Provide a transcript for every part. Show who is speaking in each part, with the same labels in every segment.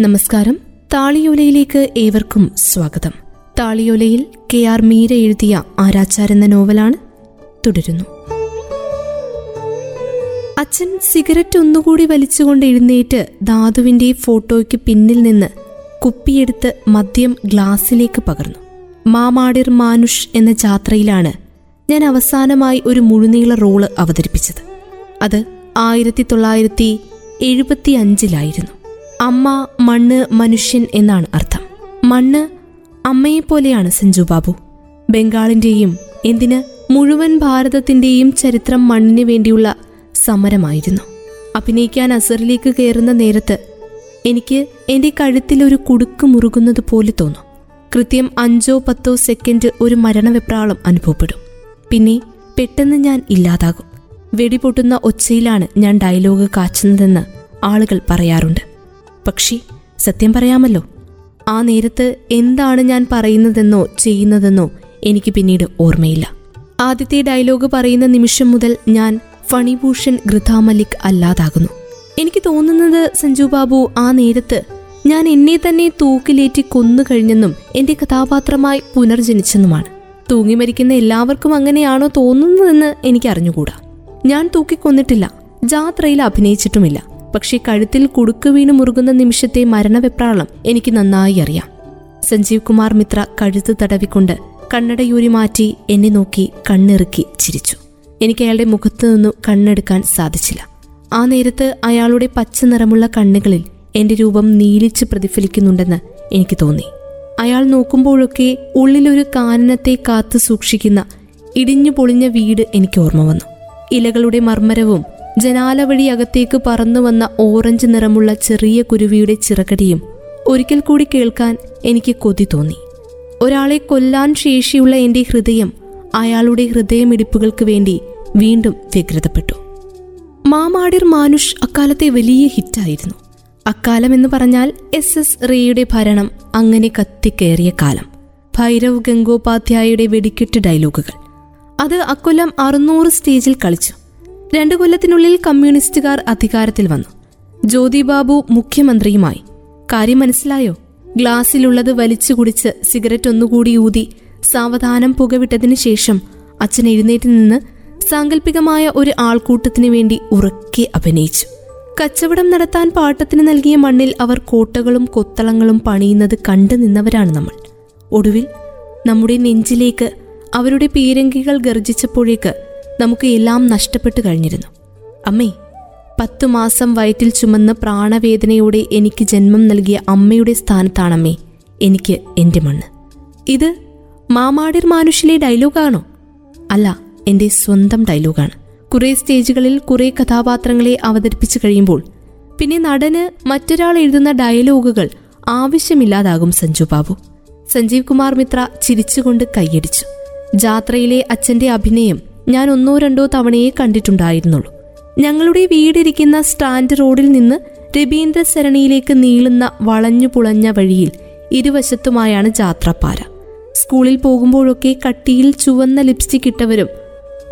Speaker 1: നമസ്കാരം. താളിയോലയിലേക്ക് ഏവർക്കും സ്വാഗതം. താളിയോലയിൽ കെ ആർ മീര എഴുതിയ ആരാച്ചാർ എന്ന നോവലാണ് തുടരുന്നു. അച്ഛൻ സിഗരറ്റ് ഒന്നുകൂടി വലിച്ചുകൊണ്ട് എഴുന്നേറ്റ് ധാതുവിന്റെ ഫോട്ടോയ്ക്ക് പിന്നിൽ നിന്ന് കുപ്പിയെടുത്ത് മദ്യം ഗ്ലാസ്സിലേക്ക് പകർന്നു. മാമാടിർ മാനുഷ് എന്ന ജാത്രയിലാണ് ഞാൻ അവസാനമായി ഒരു മുഴുനീള റോൾ അവതരിപ്പിച്ചത്. അത് ആയിരത്തി തൊള്ളായിരത്തി എഴുപത്തി അഞ്ചിലായിരുന്നു അമ്മ മണ്ണ് മനുഷ്യൻ എന്നാണ് അർത്ഥം. മണ്ണ് അമ്മയെപ്പോലെയാണ് സഞ്ജു ബാബു. ബംഗാളിന്റെയും എന്തിന് മുഴുവൻ ഭാരതത്തിന്റെയും ചരിത്രം മണ്ണിന് വേണ്ടിയുള്ള സമരമായിരുന്നു. അഭിനയിക്കാൻ അസറിലേക്ക് കയറുന്ന നേരത്ത് എനിക്ക് എന്റെ കഴുത്തിൽ ഒരു കുടുക്ക് മുറുകുന്നത് പോലെ തോന്നും. കൃത്യം അഞ്ചോ പത്തോ സെക്കൻഡ് ഒരു മരണവെപ്രാളം അനുഭവപ്പെടും. പിന്നെ പെട്ടെന്ന് ഞാൻ ഇല്ലാതാകും. വെടിപൊട്ടുന്ന ഒച്ചയിലാണ് ഞാൻ ഡയലോഗ് കാച്ചുന്നതെന്ന് ആളുകൾ പറയാറുണ്ട്. പക്ഷേ സത്യം പറയാമല്ലോ. ആ നേരത്ത് എന്താണ് ഞാൻ പറയുന്നതെന്നോ ചെയ്യുന്നതെന്നോ എനിക്ക് പിന്നീട് ഓർമ്മയില്ല. ആദ്യത്തെ ഡയലോഗ് പറയുന്ന നിമിഷം മുതൽ ഞാൻ ഫണിഭൂഷൺ ഗൃഥാമലിക് അല്ലാതാകുന്നു. എനിക്ക് തോന്നുന്നത് സഞ്ജു ബാബു ആ നേരത്ത് ഞാൻ എന്നെ തന്നെ തൂക്കിലേറ്റി കൊന്നു കഴിഞ്ഞെന്നും എന്റെ കഥാപാത്രമായി പുനർജനിച്ചെന്നുമാണ്. തൂങ്ങി മരിക്കുന്ന എല്ലാവർക്കും അങ്ങനെയാണോ തോന്നുന്നതെന്ന് എനിക്ക് അറിഞ്ഞുകൂടാ ഞാൻ തൂക്കിക്കൊന്നിട്ടില്ല ജാത്രയിൽ അഭിനയിച്ചിട്ടുമില്ല. പക്ഷേ കഴുത്തിൽ കുടുക്ക് വീണ് മുറുകുന്ന നിമിഷത്തെ മരണവെപ്രാളം എനിക്ക് നന്നായി അറിയാം. സഞ്ജീവ് കുമാർ മിത്ര കഴുത്ത് തടവിക്കൊണ്ട് കണ്ണടയൂരി മാറ്റി എന്നെ നോക്കി കണ്ണിറുക്കി ചിരിച്ചു. എനിക്ക് അയാളുടെ മുഖത്തു നിന്നു കണ്ണെടുക്കാൻ സാധിച്ചില്ല. ആ നേരത്ത് അയാളുടെ പച്ച നിറമുള്ള കണ്ണുകളിൽ എന്റെ രൂപം നീലിച്ച് പ്രതിഫലിക്കുന്നുണ്ടെന്ന് എനിക്ക് തോന്നി. അയാൾ നോക്കുമ്പോഴൊക്കെ ഉള്ളിലൊരു കാനനത്തെ കാത്തു സൂക്ഷിക്കുന്ന ഇടിഞ്ഞു പൊളിഞ്ഞ വീട് എനിക്ക് ഓർമ്മ വന്നു. ഇലകളുടെ മർമ്മരവും ജനാല വഴി അകത്തേക്ക് പറന്നു വന്ന ഓറഞ്ച് നിറമുള്ള ചെറിയ കുരുവിയുടെ ചിറകടിയും ഒരിക്കൽ കൂടി കേൾക്കാൻ എനിക്ക് കൊതി തോന്നി. ഒരാളെ കൊല്ലാൻ ശേഷിയുള്ള എന്റെ ഹൃദയം അയാളുടെ ഹൃദയമിടിപ്പുകൾക്ക് വേണ്ടി വീണ്ടും വ്യഗ്രതപ്പെട്ടു. മാമാടിർ മാനുഷ് അക്കാലത്തെ വലിയ ഹിറ്റായിരുന്നു. അക്കാലം എന്ന് പറഞ്ഞാൽ എസ് എസ് റേയുടെ ഭരണം അങ്ങനെ കത്തിക്കേറിയ കാലം. ഭൈരവ് ഗംഗോപാധ്യായയുടെ വെടിക്കെട്ട് ഡയലോഗുകൾ. അത് അക്കൊല്ലം അറുന്നൂറ് സ്റ്റേജിൽ കളിച്ചു. രണ്ടു കൊല്ലത്തിനുള്ളിൽ കമ്മ്യൂണിസ്റ്റുകാർ അധികാരത്തിൽ വന്നു. ജ്യോതിബാബു മുഖ്യമന്ത്രിയുമായി. കാര്യം മനസ്സിലായോ? ഗ്ലാസ്സിലുള്ളത് വലിച്ചു കുടിച്ച് സിഗരറ്റ് ഒന്നുകൂടി ഊതി സാവധാനം പുകവിട്ടതിനു ശേഷം അച്ഛൻ എഴുന്നേറ്റ് നിന്ന് സാങ്കല്പികമായ ഒരു ആൾക്കൂട്ടത്തിനു വേണ്ടി ഉറക്കെ അഭിനയിച്ചു. കച്ചവടം നടത്താൻ പാട്ടത്തിന് നൽകിയ മണ്ണിൽ അവർ കോട്ടകളും കൊത്തളങ്ങളും പണിയുന്നത് കണ്ടു നിന്നവരാണ് നമ്മൾ. ഒടുവിൽ നമ്മുടെ നെഞ്ചിലേക്ക് അവരുടെ പീരങ്കികൾ ഗർജിച്ചപ്പോഴേക്ക് നമുക്ക് എല്ലാം നഷ്ടപ്പെട്ടു കഴിഞ്ഞിരുന്നു. അമ്മേ പത്തു മാസം വയറ്റിൽ ചുമന്ന് പ്രാണവേദനയോടെ എനിക്ക് ജന്മം നൽകിയ അമ്മയുടെ സ്ഥാനത്താണമ്മേ എനിക്ക് എന്റെ മണ്ണ്. ഇത് മാമാടിർ മാനുഷിലെ ഡയലോഗാണോ? അല്ല എന്റെ സ്വന്തം ഡയലോഗാണ്. കുറെ സ്റ്റേജുകളിൽ കുറേ കഥാപാത്രങ്ങളെ അവതരിപ്പിച്ചു കഴിയുമ്പോൾ പിന്നെ നടന് മറ്റൊരാൾ എഴുതുന്ന ഡയലോഗുകൾ ആവശ്യമില്ലാതാകും സഞ്ജു ബാബു. സഞ്ജീവ് കുമാർ മിത്ര ചിരിച്ചുകൊണ്ട് കൈയടിച്ചു. ജാത്രയിലെ അച്ഛന്റെ അഭിനയം ഞാൻ ഒന്നോ രണ്ടോ തവണയെ കണ്ടിട്ടുണ്ടായിരുന്നുള്ളൂ. ഞങ്ങളുടെ വീടിരിക്കുന്ന സ്റ്റാൻഡ് റോഡിൽ നിന്ന് രവീന്ദ്ര സരണിയിലേക്ക് നീളുന്ന വളഞ്ഞു പുളഞ്ഞ വഴിയിൽ ഇരുവശത്തുമായാണ് ജാത്രപ്പാര സ്കൂളിൽ പോകുമ്പോഴൊക്കെ കട്ടിയിൽ ചുവന്ന ലിപ്സ്റ്റിക് ഇട്ടവരും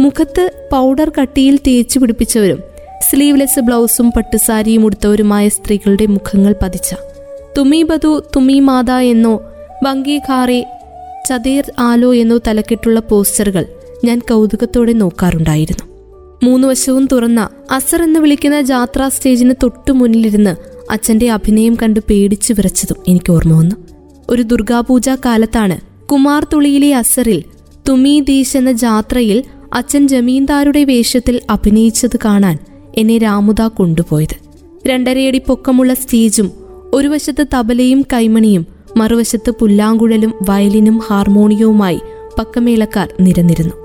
Speaker 1: മുഖത്ത് പൗഡർ കട്ടിയിൽ തേച്ചു പിടിപ്പിച്ചവരും സ്ലീവ്ലെസ് ബ്ലൗസും പട്ടുസാരിയും ഉടുത്തവരുമായ സ്ത്രീകളുടെ മുഖങ്ങൾ പതിച്ച. തുമി ബധു തുമി മാത എന്നോ ബങ്കി ഖാറെ ചതേർ ആലോ എന്നോ തലക്കെട്ടുള്ള പോസ്റ്ററുകൾ ഞാൻ കൗതുകത്തോടെ നോക്കാറുണ്ടായിരുന്നു. മൂന്നു വശവും തുറന്ന അസർ എന്ന് വിളിക്കുന്ന ജാത്രാ സ്റ്റേജിന് തൊട്ടു മുന്നിലിരുന്ന് അച്ഛന്റെ അഭിനയം കണ്ട് പേടിച്ചു വിറച്ചതും എനിക്ക് ഓർമ്മ വന്നു. ഒരു ദുർഗാപൂജാ കാലത്താണ് കുമാർ തുളിയിലെ അസറിൽ തുമി ദീശ് എന്ന ജാത്രയിൽ അച്ഛൻ ജമീന്ദാരുടെ വേഷത്തിൽ അഭിനയിച്ചത് കാണാൻ എന്നെ രാമുദ കൊണ്ടുപോയത്. രണ്ടരയടി പൊക്കമുള്ള സ്റ്റേജും ഒരു വശത്ത് തബലയും കൈമണിയും മറുവശത്ത് പുല്ലാങ്കുഴലും വയലിനും ഹാർമോണിയവുമായി പക്കമേളക്കാർ നിരന്നിരുന്നു.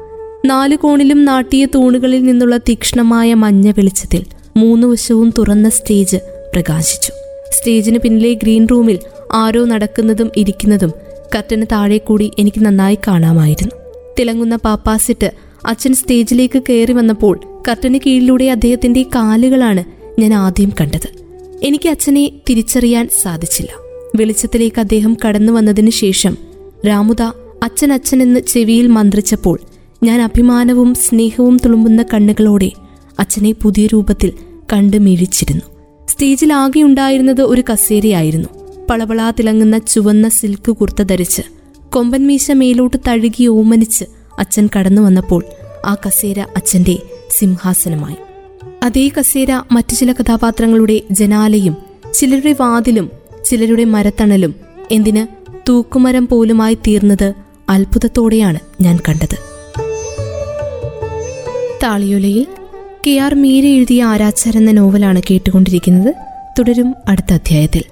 Speaker 1: നാലു കോണിലും നാട്ടിയ തൂണുകളിൽ നിന്നുള്ള തീക്ഷ്ണമായ മഞ്ഞ വെളിച്ചത്തിൽ മൂന്നു വശവും തുറന്ന സ്റ്റേജ് പ്രകാശിച്ചു. സ്റ്റേജിന് പിന്നിലെ ഗ്രീൻ റൂമിൽ ആരോ നടക്കുന്നതും ഇരിക്കുന്നതും കർട്ടന് താഴെ കൂടി എനിക്ക് നന്നായി കാണാമായിരുന്നു. തിളങ്ങുന്ന പാപ്പാസിട്ട് അച്ഛൻ സ്റ്റേജിലേക്ക് കയറി വന്നപ്പോൾ കർട്ടന് കീഴിലൂടെ അദ്ദേഹത്തിന്റെ കാലുകളാണ് ഞാൻ ആദ്യം കണ്ടത്. എനിക്ക് അച്ഛനെ തിരിച്ചറിയാൻ സാധിച്ചില്ല. വെളിച്ചത്തിലേക്ക് അദ്ദേഹം കടന്നു വന്നതിന് ശേഷം രാമുദ അച്ഛൻ അച്ഛൻ എന്ന് ചെവിയിൽ മന്ത്രിച്ചപ്പോൾ ഞാൻ അഭിമാനവും സ്നേഹവും തുളുമ്പുന്ന കണ്ണുകളോടെ അച്ഛനെ പുതിയ രൂപത്തിൽ കണ്ടു മിഴിച്ചിരുന്നു. സ്റ്റേജിൽ ആകെ ഉണ്ടായിരുന്നത് ഒരു കസേരയായിരുന്നു. പളവളാ തിളങ്ങുന്ന ചുവന്ന സിൽക്ക് കുർത്ത ധരിച്ച് കൊമ്പൻ മീശ മേലോട്ട് തഴുകി ഓമനിച്ച് അച്ഛൻ കടന്നു വന്നപ്പോൾ ആ കസേര അച്ഛന്റെ സിംഹാസനമായി. അതേ കസേര മറ്റു ചില കഥാപാത്രങ്ങളുടെ ജനാലയും ചിലരുടെ വാതിലും ചിലരുടെ മരത്തണലും എന്തിന് തൂക്കുമരം പോലുമായി തീർന്നത് അത്ഭുതത്തോടെയാണ് ഞാൻ കണ്ടത്. താളിയൊലയിൽ കെ ആർ മീര എഴുതിയ ആരാച്ചാർ എന്ന നോവലാണ് കേട്ടുകൊണ്ടിരിക്കുന്നത്. തുടരും അടുത്ത അധ്യായത്തിൽ.